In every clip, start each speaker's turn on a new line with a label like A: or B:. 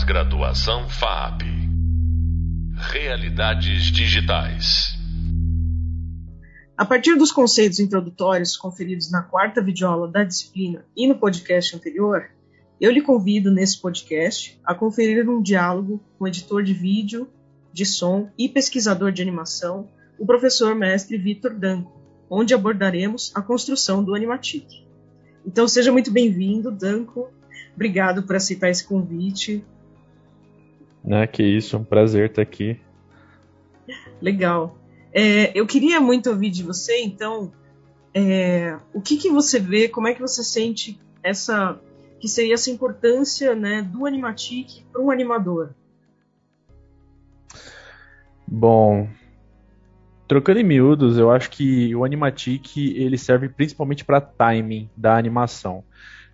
A: Pós-graduação FAP. Realidades digitais.
B: A partir dos conceitos introdutórios conferidos na quarta videoaula da disciplina e no podcast anterior, eu lhe convido nesse podcast a conferir um diálogo com o editor de vídeo, de som e pesquisador de animação, o professor mestre Vitor Danco, onde abordaremos a construção do Animatic. Então seja muito bem-vindo, Danco. Obrigado por aceitar esse convite.
C: Ah, que isso, é um prazer estar aqui.
B: Legal. É, eu queria muito ouvir de você, então, é, o que, que você vê, como é que você sente essa que seria essa importância né, do Animatic para um animador?
C: Bom, trocando em miúdos, eu acho que o Animatic ele serve principalmente para timing da animação.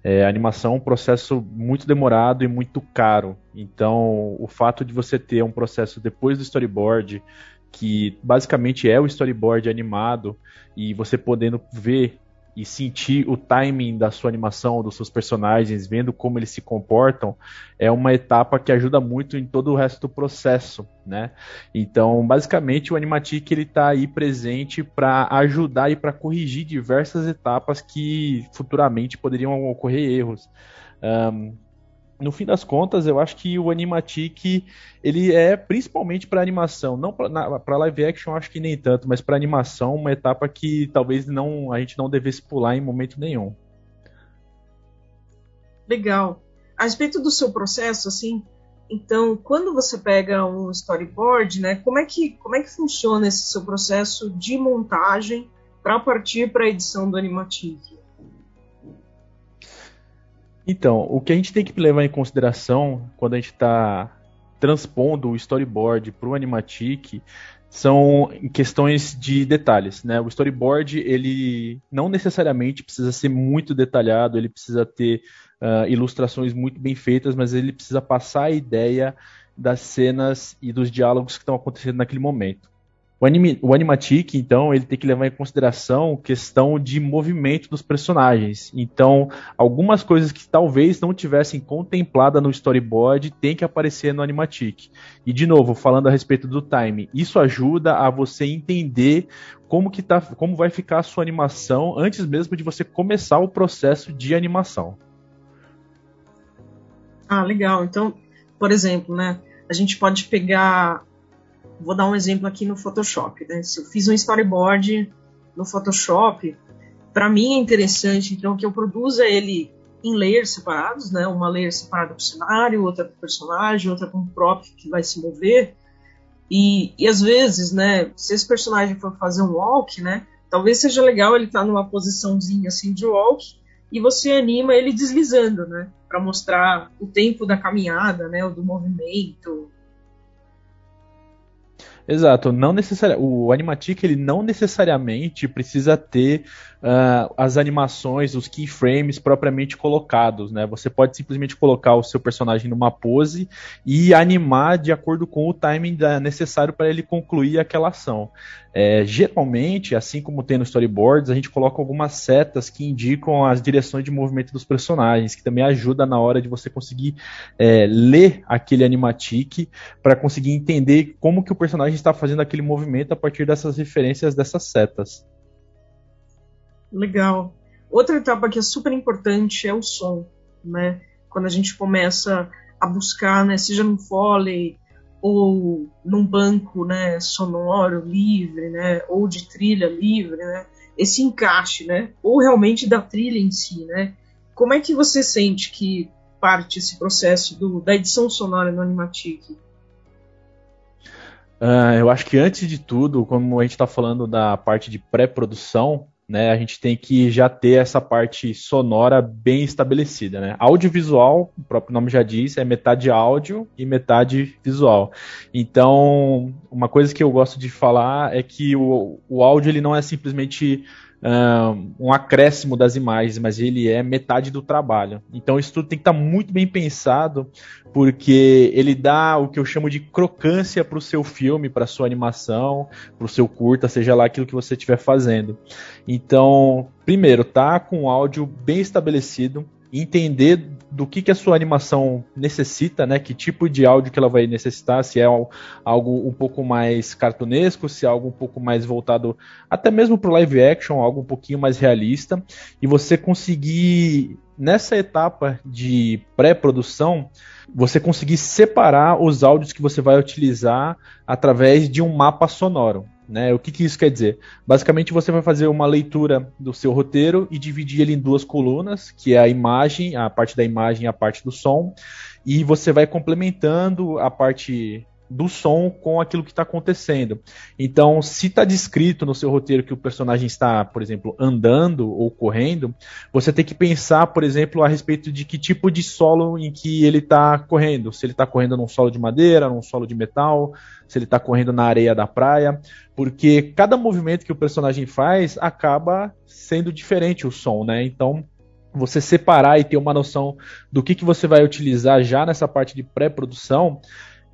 C: É, animação é um processo muito demorado e muito caro. Então, o fato de você ter um processo depois do storyboard, que basicamente é o storyboard animado, e você podendo ver e sentir o timing da sua animação, dos seus personagens, vendo como eles se comportam, é uma etapa que ajuda muito em todo o resto do processo, né? Então, basicamente, o Animatic ele está aí presente para ajudar e para corrigir diversas etapas que futuramente poderiam ocorrer erros. Um, no fim das contas, eu acho que o Animatic ele é principalmente para animação, não para live action, acho que nem tanto, mas para animação, uma etapa que talvez não a gente não devesse pular em momento nenhum.
B: Legal. A respeito do seu processo, assim, então, quando você pega um storyboard, né, como é que como é que funciona esse seu processo de montagem para partir para a edição do Animatic?
C: Então, o que a gente tem que levar em consideração quando a gente está transpondo o storyboard para o animatic são questões de detalhes, né? O storyboard ele não necessariamente precisa ser muito detalhado, ele precisa ter uh, ilustrações muito bem feitas, mas ele precisa passar a ideia das cenas e dos diálogos que estão acontecendo naquele momento. O, anime, o Animatic, então, ele tem que levar em consideração questão de movimento dos personagens. Então, algumas coisas que talvez não tivessem contemplada no storyboard tem que aparecer no Animatic. E, de novo, falando a respeito do time, isso ajuda a você entender como, que tá, como vai ficar a sua animação antes mesmo de você começar o processo de animação.
B: Ah, legal. Então, por exemplo, né, a gente pode pegar Vou dar um exemplo aqui no Photoshop. Né? Se eu fiz um storyboard no Photoshop, para mim é interessante então que eu produza ele em layers separados, né? Uma layer separada para o cenário, outra para o personagem, outra com o prop que vai se mover. E, e às vezes, né? Se esse personagem for fazer um walk, né? Talvez seja legal ele estar tá numa posiçãozinha assim de walk e você anima ele deslizando, né? Para mostrar o tempo da caminhada, né? O do movimento,
C: Exato, não necessariamente. O Animatic ele não necessariamente precisa ter uh, as animações, os keyframes propriamente colocados, né? Você pode simplesmente colocar o seu personagem numa pose e animar de acordo com o timing da, necessário para ele concluir aquela ação. É, geralmente, assim como tem no storyboards, a gente coloca algumas setas que indicam as direções de movimento dos personagens, que também ajuda na hora de você conseguir é, ler aquele animatic para conseguir entender como que o personagem está fazendo aquele movimento a partir dessas referências dessas setas.
B: Legal. Outra etapa que é super importante é o som, né? Quando a gente começa a buscar, né, seja no Foley ou num banco, né, sonoro livre, né, ou de trilha livre, né, esse encaixe, né, ou realmente da trilha em si, né? Como é que você sente que parte esse processo do, da edição sonora no Animatic?
C: Uh, eu acho que antes de tudo, como a gente está falando da parte de pré-produção, né, a gente tem que já ter essa parte sonora bem estabelecida, né? Audiovisual, o próprio nome já diz, é metade áudio e metade visual. Então, uma coisa que eu gosto de falar é que o, o áudio ele não é simplesmente um acréscimo das imagens, mas ele é metade do trabalho. Então isso tudo tem que estar muito bem pensado, porque ele dá o que eu chamo de crocância para o seu filme, para sua animação, para o seu curta, seja lá aquilo que você estiver fazendo. Então, primeiro, tá com o áudio bem estabelecido, entender do que, que a sua animação necessita, né? Que tipo de áudio que ela vai necessitar, se é algo um pouco mais cartunesco, se é algo um pouco mais voltado até mesmo para o live action, algo um pouquinho mais realista, e você conseguir nessa etapa de pré-produção, você conseguir separar os áudios que você vai utilizar através de um mapa sonoro. Né? O que, que, isso quer dizer? Basicamente, você vai fazer uma leitura do seu roteiro e dividir ele em duas colunas, que é a imagem, a parte da imagem e a parte do som, e você vai complementando a parte do som com aquilo que está acontecendo. Então, se está descrito no seu roteiro que o personagem está, por exemplo, andando ou correndo, você tem que pensar, por exemplo, a respeito de que tipo de solo em que ele está correndo. Se ele está correndo num solo de madeira, num solo de metal, se ele está correndo na areia da praia, porque cada movimento que o personagem faz acaba sendo diferente o som, né? Então, você separar e ter uma noção do que, que você vai utilizar já nessa parte de pré-produção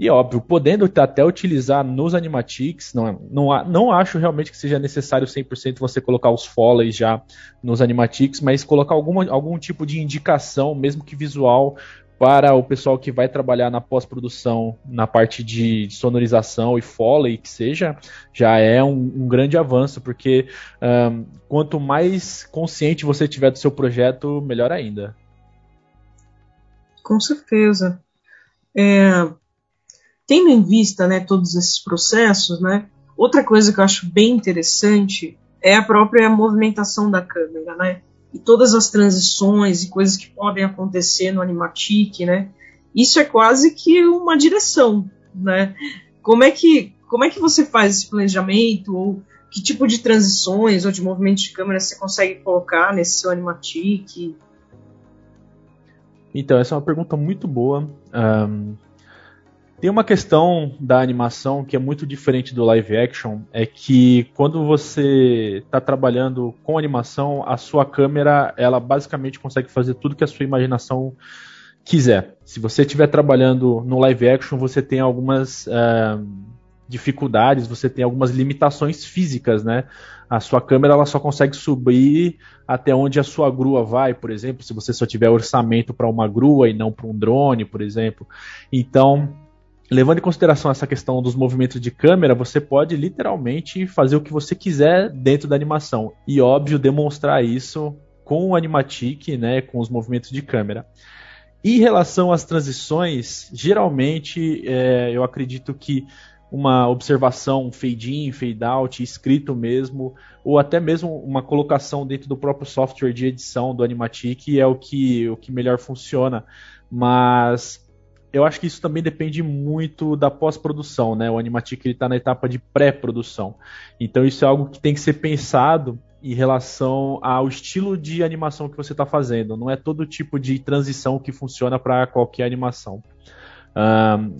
C: e óbvio, podendo até utilizar nos animatics, não, não, não acho realmente que seja necessário 100% você colocar os follies já nos animatics, mas colocar alguma, algum tipo de indicação, mesmo que visual, para o pessoal que vai trabalhar na pós-produção, na parte de sonorização e foley, que seja, já é um, um grande avanço, porque um, quanto mais consciente você tiver do seu projeto, melhor ainda.
B: Com certeza. É, tendo em vista né, todos esses processos, né, outra coisa que eu acho bem interessante é a própria movimentação da câmera, né? E todas as transições e coisas que podem acontecer no animatic, né? Isso é quase que uma direção, né? Como é que como é que você faz esse planejamento ou que tipo de transições ou de movimentos de câmera você consegue colocar nesse seu animatic?
C: Então, essa é uma pergunta muito boa. Um, tem uma questão da animação que é muito diferente do live action, é que quando você está trabalhando com animação, a sua câmera, ela basicamente consegue fazer tudo que a sua imaginação quiser. Se você estiver trabalhando no live action, você tem algumas uh, dificuldades, você tem algumas limitações físicas, né? A sua câmera ela só consegue subir até onde a sua grua vai, por exemplo, se você só tiver orçamento para uma grua e não para um drone, por exemplo. Então, levando em consideração essa questão dos movimentos de câmera, você pode literalmente fazer o que você quiser dentro da animação. E óbvio, demonstrar isso com o animatic, né, com os movimentos de câmera. Em relação às transições, geralmente é, eu acredito que uma observação fade in, fade out, escrito mesmo, ou até mesmo uma colocação dentro do próprio software de edição do Animatic é o que, o que melhor funciona. Mas eu acho que isso também depende muito da pós-produção, né? O Animatic está na etapa de pré-produção. Então isso é algo que tem que ser pensado em relação ao estilo de animação que você está fazendo. Não é todo tipo de transição que funciona para qualquer animação.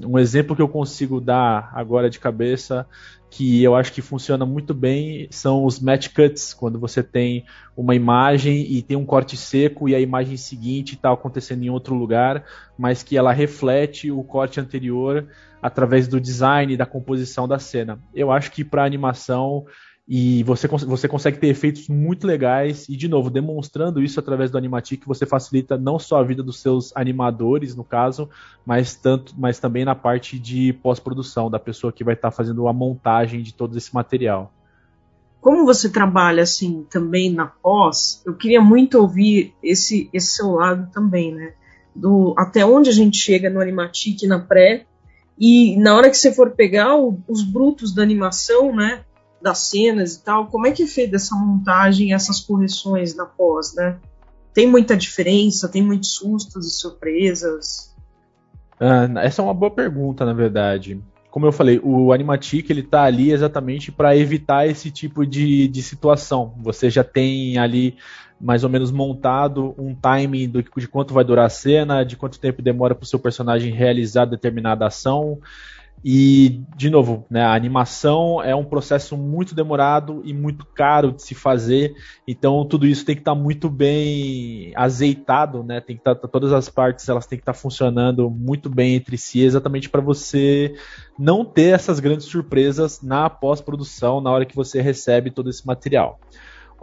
C: Um exemplo que eu consigo dar agora de cabeça, que eu acho que funciona muito bem, são os match cuts, quando você tem uma imagem e tem um corte seco e a imagem seguinte está acontecendo em outro lugar, mas que ela reflete o corte anterior através do design da composição da cena. Eu acho que para animação e você, você consegue ter efeitos muito legais e, de novo, demonstrando isso através do Animatic, você facilita não só a vida dos seus animadores, no caso, mas, tanto, mas também na parte de pós-produção, da pessoa que vai estar tá fazendo a montagem de todo esse material.
B: Como você trabalha assim também na pós, eu queria muito ouvir esse, esse seu lado também, né? Do, até onde a gente chega no Animatic na pré e na hora que você for pegar o, os brutos da animação, né? Das cenas e tal, como é que é feita essa montagem, essas correções na pós, né? Tem muita diferença, tem muitos sustos e surpresas?
C: Ah, essa é uma boa pergunta, na verdade. Como eu falei, o Animatic ele tá ali exatamente para evitar esse tipo de, de situação. Você já tem ali mais ou menos montado um timing do, de quanto vai durar a cena, de quanto tempo demora para o seu personagem realizar determinada ação. E, de novo, né, a animação é um processo muito demorado e muito caro de se fazer, então tudo isso tem que estar tá muito bem azeitado, né? Tem que estar tá, todas as partes elas têm que estar tá funcionando muito bem entre si, exatamente para você não ter essas grandes surpresas na pós-produção, na hora que você recebe todo esse material.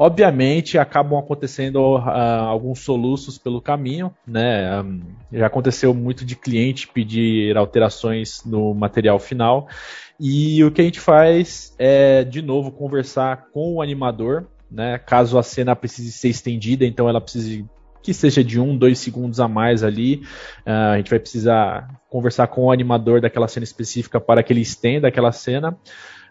C: Obviamente acabam acontecendo uh, alguns soluços pelo caminho, né? Um, já aconteceu muito de cliente pedir alterações no material final. E o que a gente faz é, de novo, conversar com o animador, né? Caso a cena precise ser estendida, então ela precise que seja de um, dois segundos a mais ali. Uh, a gente vai precisar conversar com o animador daquela cena específica para que ele estenda aquela cena.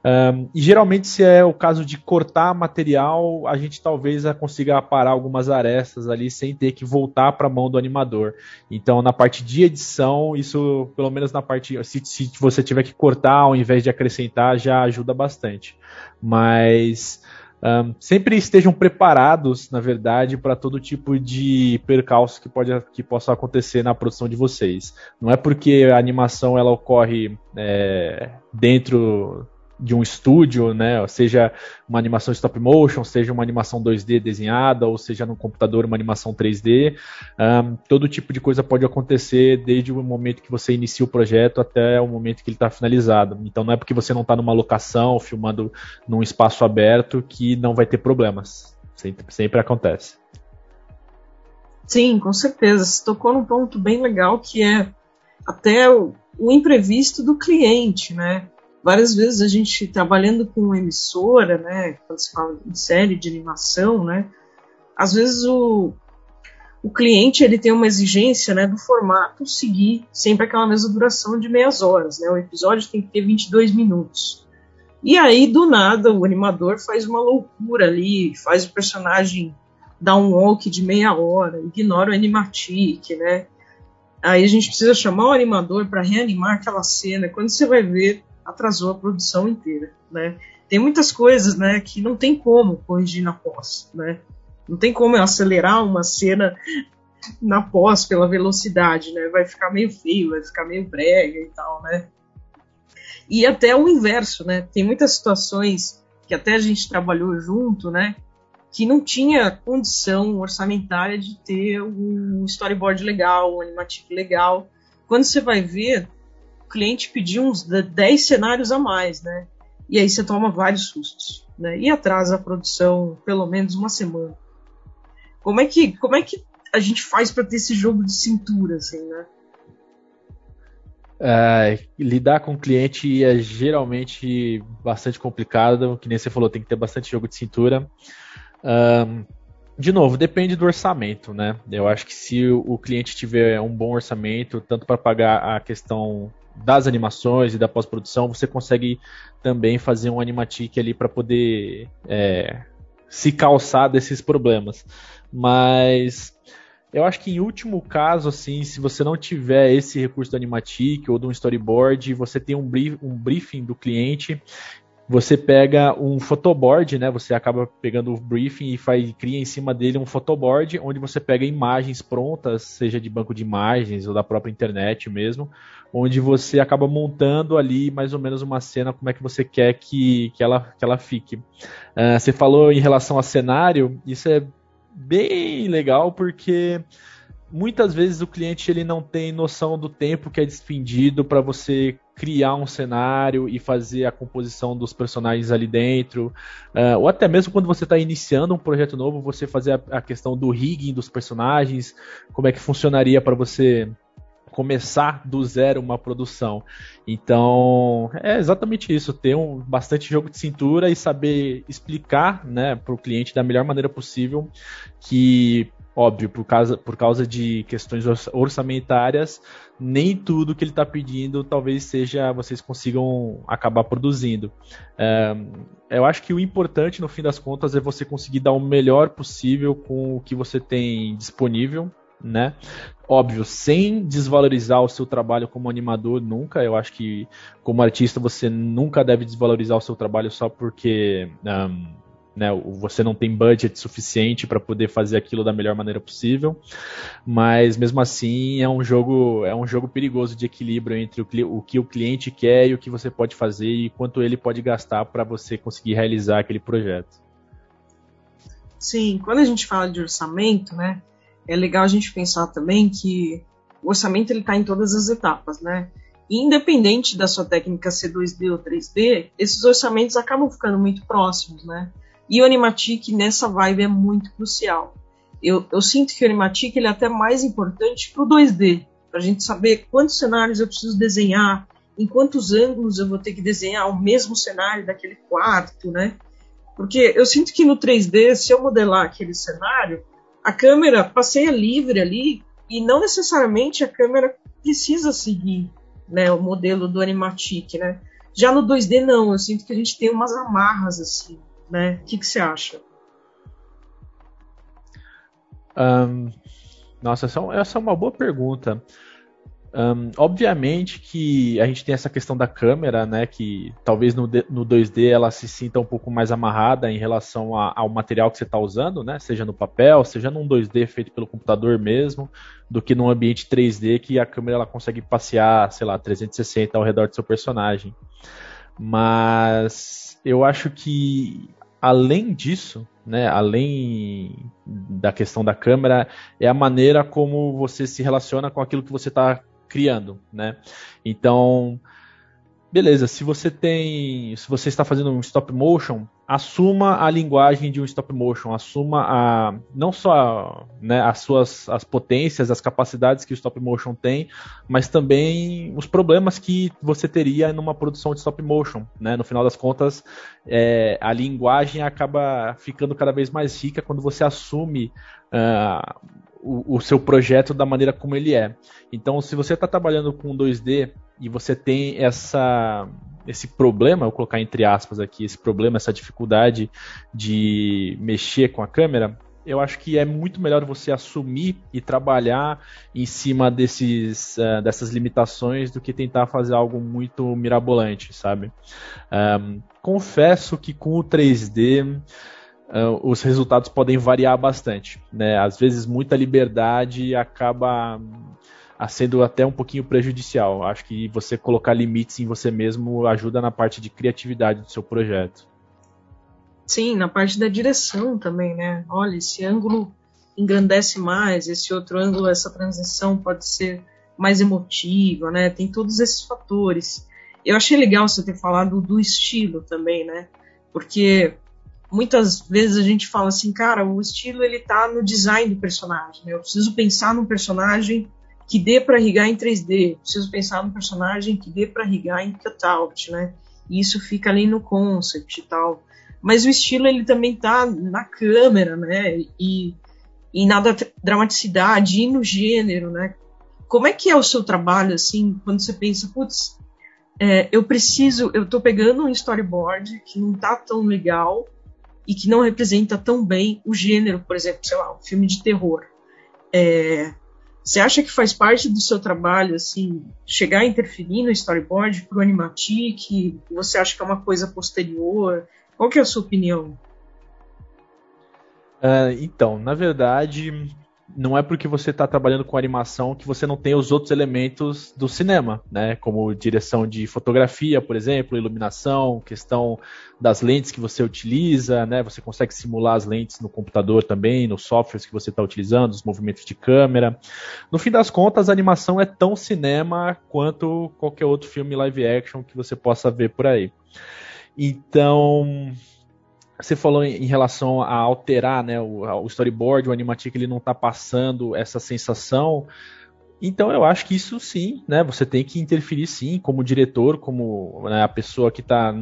C: Um, e geralmente, se é o caso de cortar material, a gente talvez consiga parar algumas arestas ali sem ter que voltar para a mão do animador. Então, na parte de edição, isso, pelo menos na parte. Se, se você tiver que cortar ao invés de acrescentar, já ajuda bastante. Mas. Um, sempre estejam preparados, na verdade, para todo tipo de percalço que, pode, que possa acontecer na produção de vocês. Não é porque a animação ela ocorre é, dentro de um estúdio, né? Seja uma animação stop motion, seja uma animação 2D desenhada, ou seja no computador uma animação 3D. Um, todo tipo de coisa pode acontecer desde o momento que você inicia o projeto até o momento que ele está finalizado. Então não é porque você não está numa locação, filmando num espaço aberto, que não vai ter problemas. Sempre, sempre acontece.
B: Sim, com certeza. Você tocou num ponto bem legal que é até o, o imprevisto do cliente, né? Várias vezes a gente trabalhando com emissora, né, quando se fala em série de animação, né, às vezes o, o cliente ele tem uma exigência, né, do formato seguir sempre aquela mesma duração de meias horas, né, o episódio tem que ter 22 minutos. E aí, do nada, o animador faz uma loucura ali, faz o personagem dar um walk de meia hora, ignora o animatic, né? Aí a gente precisa chamar o animador para reanimar aquela cena. Quando você vai ver, atrasou a produção inteira, né? Tem muitas coisas, né, que não tem como corrigir na pós, né? Não tem como eu acelerar uma cena na pós pela velocidade, né? Vai ficar meio feio, vai ficar meio brega e tal, né? E até o inverso, né? Tem muitas situações que até a gente trabalhou junto, né? Que não tinha condição orçamentária de ter um storyboard legal, um animativo legal. Quando você vai ver, cliente pediu uns 10 cenários a mais, né? E aí você toma vários sustos, né? E atrasa a produção pelo menos uma semana. Como é que, como é que a gente faz para ter esse jogo de cintura, assim, né?
C: É, lidar com o cliente é geralmente bastante complicado, que nem você falou, tem que ter bastante jogo de cintura. Um, de novo, depende do orçamento, né? Eu acho que se o cliente tiver um bom orçamento, tanto para pagar a questão das animações e da pós-produção, você consegue também fazer um animatic ali para poder é, se calçar desses problemas. Mas eu acho que em último caso, assim, se você não tiver esse recurso do animatic ou de um storyboard, você tem um, brief, um briefing do cliente você pega um photoboard, né? Você acaba pegando o briefing e faz, cria em cima dele um photoboard, onde você pega imagens prontas, seja de banco de imagens ou da própria internet mesmo, onde você acaba montando ali mais ou menos uma cena, como é que você quer que, que, ela, que ela fique. Uh, você falou em relação a cenário, isso é bem legal porque muitas vezes o cliente ele não tem noção do tempo que é despendido para você criar um cenário e fazer a composição dos personagens ali dentro, uh, ou até mesmo quando você está iniciando um projeto novo, você fazer a, a, questão do rigging dos personagens, como é que funcionaria para você começar do zero uma produção. Então, é exatamente isso, ter um bastante jogo de cintura e saber explicar, né, para o cliente da melhor maneira possível que óbvio, por causa, por causa de questões orçamentárias, nem tudo que ele está pedindo talvez seja vocês consigam acabar produzindo. É, eu acho que o importante, no fim das contas, é você conseguir dar o melhor possível com o que você tem disponível, né? Óbvio, sem desvalorizar o seu trabalho como animador, nunca. Eu acho que, como artista, você nunca deve desvalorizar o seu trabalho só porque. Um, né, você não tem budget suficiente para poder fazer aquilo da melhor maneira possível, mas mesmo assim é um jogo é um jogo perigoso de equilíbrio entre o, o que o cliente quer e o que você pode fazer e quanto ele pode gastar para você conseguir realizar aquele projeto.
B: Sim, quando a gente fala de orçamento, né, é legal a gente pensar também que o orçamento ele está em todas as etapas, né? independente da sua técnica ser 2D ou 3D, esses orçamentos acabam ficando muito próximos, né? E o Animatic nessa vibe é muito crucial. Eu, eu sinto que o Animatic ele é até mais importante para o 2D, para a gente saber quantos cenários eu preciso desenhar, em quantos ângulos eu vou ter que desenhar o mesmo cenário daquele quarto, né? Porque eu sinto que no 3D, se eu modelar aquele cenário, a câmera passeia livre ali e não necessariamente a câmera precisa seguir né, o modelo do Animatic, né? Já no 2D não, eu sinto que a gente tem umas amarras assim, né? O que, você acha?
C: Um, nossa, é essa é uma boa pergunta. Um, obviamente que a gente tem essa questão da câmera, né? Que talvez no, no 2D ela se sinta um pouco mais amarrada em relação a, ao material que você está usando, né? Seja no papel, seja num 2D feito pelo computador mesmo, do que num ambiente 3D que a câmera ela consegue passear, sei lá, 360 ao redor do seu personagem. Mas eu acho que além disso, né, além da questão da câmera, é a maneira como você se relaciona com aquilo que você está criando, né? Então, beleza, se você tem, se você está fazendo um stop motion, assuma a linguagem de um stop motion, assuma a não só né, as suas as potências, as capacidades que o stop motion tem, mas também os problemas que você teria numa produção de stop motion, né? No final das contas, é, a linguagem acaba ficando cada vez mais rica quando você assume uh, o, o, seu projeto da maneira como ele é. Então, se você está trabalhando com 2D e você tem essa esse problema, eu colocar entre aspas aqui, esse problema, essa dificuldade de mexer com a câmera, eu acho que é muito melhor você assumir e trabalhar em cima desses, uh, dessas limitações do que tentar fazer algo muito mirabolante, sabe? Um, confesso que com o 3D uh, os resultados podem variar bastante. Né? Às vezes, muita liberdade acaba uh, sendo até um pouquinho prejudicial. Acho que você colocar limites em você mesmo ajuda na parte de criatividade do seu projeto.
B: Sim, na parte da direção também, né? Olha, esse ângulo engrandece mais, esse outro ângulo, essa transição pode ser mais emotiva, né? Tem todos esses fatores. Eu achei legal você ter falado do estilo também, né? Porque muitas vezes a gente fala assim, cara, o estilo ele tá no design do personagem. Né? Eu preciso pensar num personagem que dê para rigar em 3D. Eu preciso pensar num personagem que dê para rigar em cutout, né? E isso fica ali no concept e tal. Mas o estilo ele também tá na câmera, né? E, e na dramaticidade e no gênero, né? Como é que é o seu trabalho assim, quando você pensa, putz, é, eu preciso, eu tô pegando um storyboard que não tá tão legal, e que não representa tão bem o gênero, por exemplo, sei lá, um filme de terror. É, você acha que faz parte do seu trabalho, assim, chegar a interferir no storyboard para o animatic? Você acha que é uma coisa posterior? Qual que é a sua opinião?
C: Uh, então, na verdade, não é porque você está trabalhando com animação que você não tem os outros elementos do cinema, né? Como direção de fotografia, por exemplo, iluminação, questão das lentes que você utiliza, né? Você consegue simular as lentes no computador também, nos softwares que você está utilizando, os movimentos de câmera. No fim das contas, a animação é tão cinema quanto qualquer outro filme live action que você possa ver por aí. Então, você falou em, relação a alterar né, o, storyboard, o animatic ele não está passando essa sensação. Então eu acho que isso sim, né? Você tem que interferir sim, como diretor, como né, a pessoa que está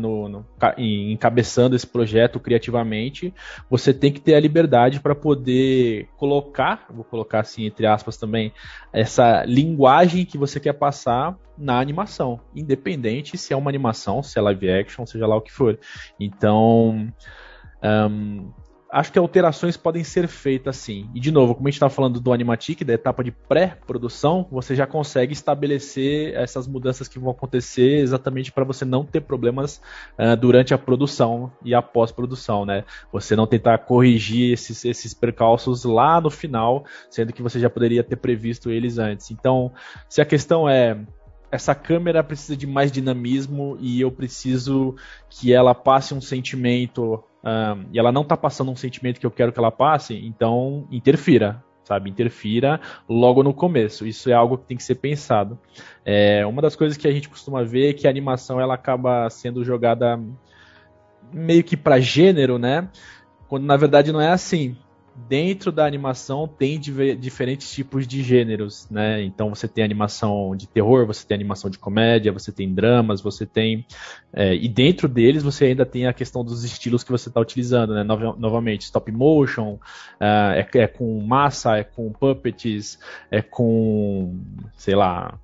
C: encabeçando esse projeto criativamente, você tem que ter a liberdade para poder colocar, vou colocar assim entre aspas também, essa linguagem que você quer passar na animação, independente se é uma animação, se é live action, seja lá o que for. Então um, acho que alterações podem ser feitas sim. E de novo, como a gente estava falando do Animatic, da etapa de pré-produção, você já consegue estabelecer essas mudanças que vão acontecer exatamente para você não ter problemas uh, durante a produção e a pós-produção, né? Você não tentar corrigir esses, esses percalços lá no final, sendo que você já poderia ter previsto eles antes. Então, se a questão é essa câmera precisa de mais dinamismo e eu preciso que ela passe um sentimento e ela não está passando um sentimento que eu quero que ela passe, então interfira, sabe? Interfira logo no começo. Isso é algo que tem que ser pensado. É, uma das coisas que a gente costuma ver é que a animação ela acaba sendo jogada meio que para gênero, né? quando na verdade não é assim dentro da animação tem diferentes tipos de gêneros, né? Então você tem animação de terror, você tem animação de comédia, você tem dramas, você tem é, e dentro deles você ainda tem a questão dos estilos que você está utilizando, né? novamente stop motion, uh, é, é com massa, é com puppets, é com sei lá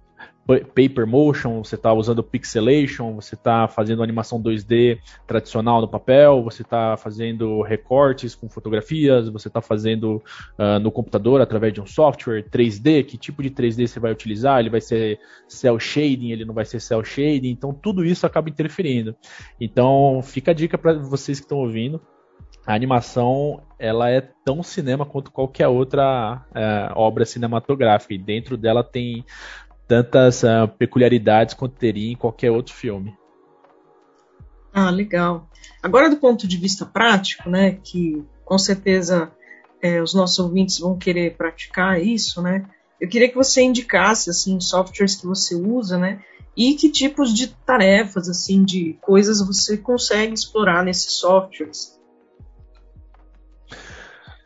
C: paper motion, você está usando pixelation, você está fazendo animação 2D tradicional no papel, você está fazendo recortes com fotografias, você está fazendo uh, no computador através de um software 3D, que tipo de 3D você vai utilizar? Ele vai ser cel shading, ele não vai ser cel shading, então tudo isso acaba interferindo. Então fica a dica para vocês que estão ouvindo, a animação ela é tão cinema quanto qualquer outra uh, obra cinematográfica e dentro dela tem tantas uh, peculiaridades quanto teria em qualquer outro filme.
B: Ah, legal. Agora, do ponto de vista prático, né, que com certeza é, os nossos ouvintes vão querer praticar isso, né, eu queria que você indicasse, assim, softwares que você usa, né, e que tipos de tarefas, assim, de coisas você consegue explorar nesses softwares.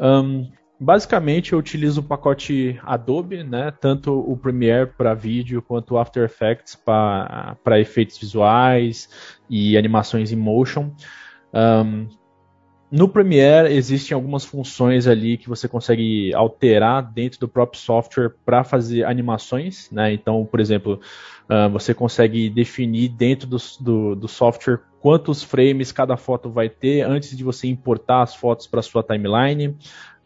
C: Um, Basicamente, eu utilizo o pacote Adobe, né? Tanto o Premiere para vídeo quanto o After Effects para efeitos visuais e animações em motion. Um, no Premiere existem algumas funções ali que você consegue alterar dentro do próprio software para fazer animações, né? Então, por exemplo, uh, você consegue definir dentro do, do, do, software quantos frames cada foto vai ter antes de você importar as fotos para sua timeline.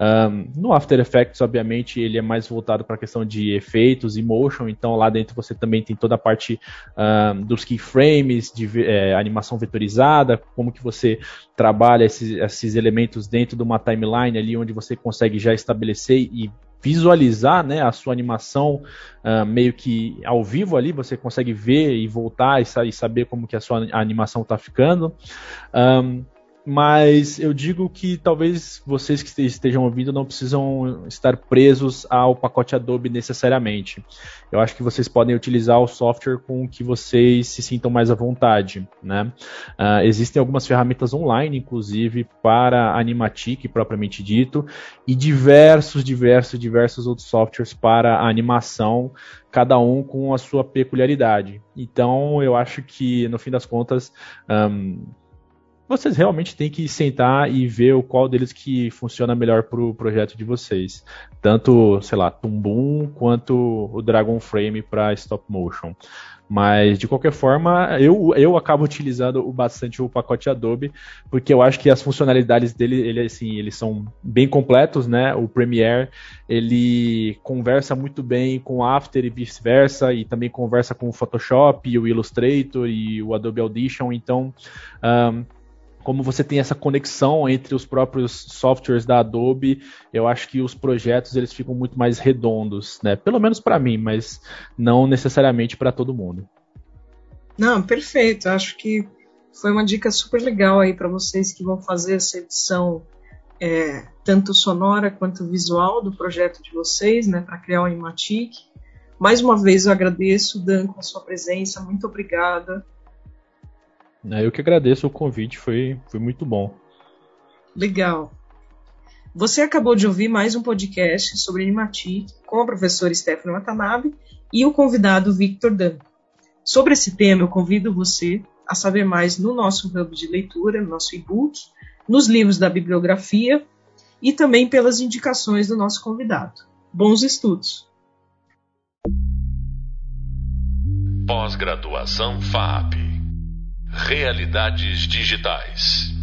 C: Um, no After Effects, obviamente, ele é mais voltado para a questão de efeitos e motion, então lá dentro você também tem toda a parte um, dos keyframes, de é, animação vetorizada, como que você trabalha esses, esses elementos dentro de uma timeline ali, onde você consegue já estabelecer e visualizar né, a sua animação uh, meio que ao vivo ali, você consegue ver e voltar e, e saber como que a sua animação está ficando. Um, mas eu digo que talvez vocês que estejam ouvindo não precisam estar presos ao pacote Adobe necessariamente. Eu acho que vocês podem utilizar o software com que vocês se sintam mais à vontade. Né? Uh, existem algumas ferramentas online, inclusive, para Animatic, propriamente dito, e diversos, diversos, diversos outros softwares para animação, cada um com a sua peculiaridade. Então, eu acho que, no fim das contas, um, vocês realmente têm que sentar e ver o qual deles que funciona melhor para o projeto de vocês. Tanto, sei lá, Tumbum quanto o Dragon Frame para stop motion. Mas, de qualquer forma, eu, eu acabo utilizando bastante o pacote Adobe, porque eu acho que as funcionalidades dele, ele, assim, eles são bem completos, né? O Premiere, ele conversa muito bem com After e vice-versa, e também conversa com o Photoshop, o Illustrator e o Adobe Audition, então... Um, como você tem essa conexão entre os próprios softwares da Adobe, eu acho que os projetos eles ficam muito mais redondos, né? Pelo menos para mim, mas não necessariamente para todo mundo.
B: Não, perfeito. Acho que foi uma dica super legal aí para vocês que vão fazer essa edição é, tanto sonora quanto visual do projeto de vocês, né? Para criar o Animatic. Mais uma vez eu agradeço, Dan, com a sua presença. Muito obrigada.
C: É, eu que agradeço o convite, foi, foi muito bom.
B: Legal. Você acabou de ouvir mais um podcast sobre Animatic com a professora Stephanie Watanabe e o convidado Victor Dan. Sobre esse tema, eu convido você a saber mais no nosso hub de leitura, no nosso e-book, nos livros da bibliografia e também pelas indicações do nosso convidado. Bons estudos!
A: Pós-graduação FAP Realidades digitais.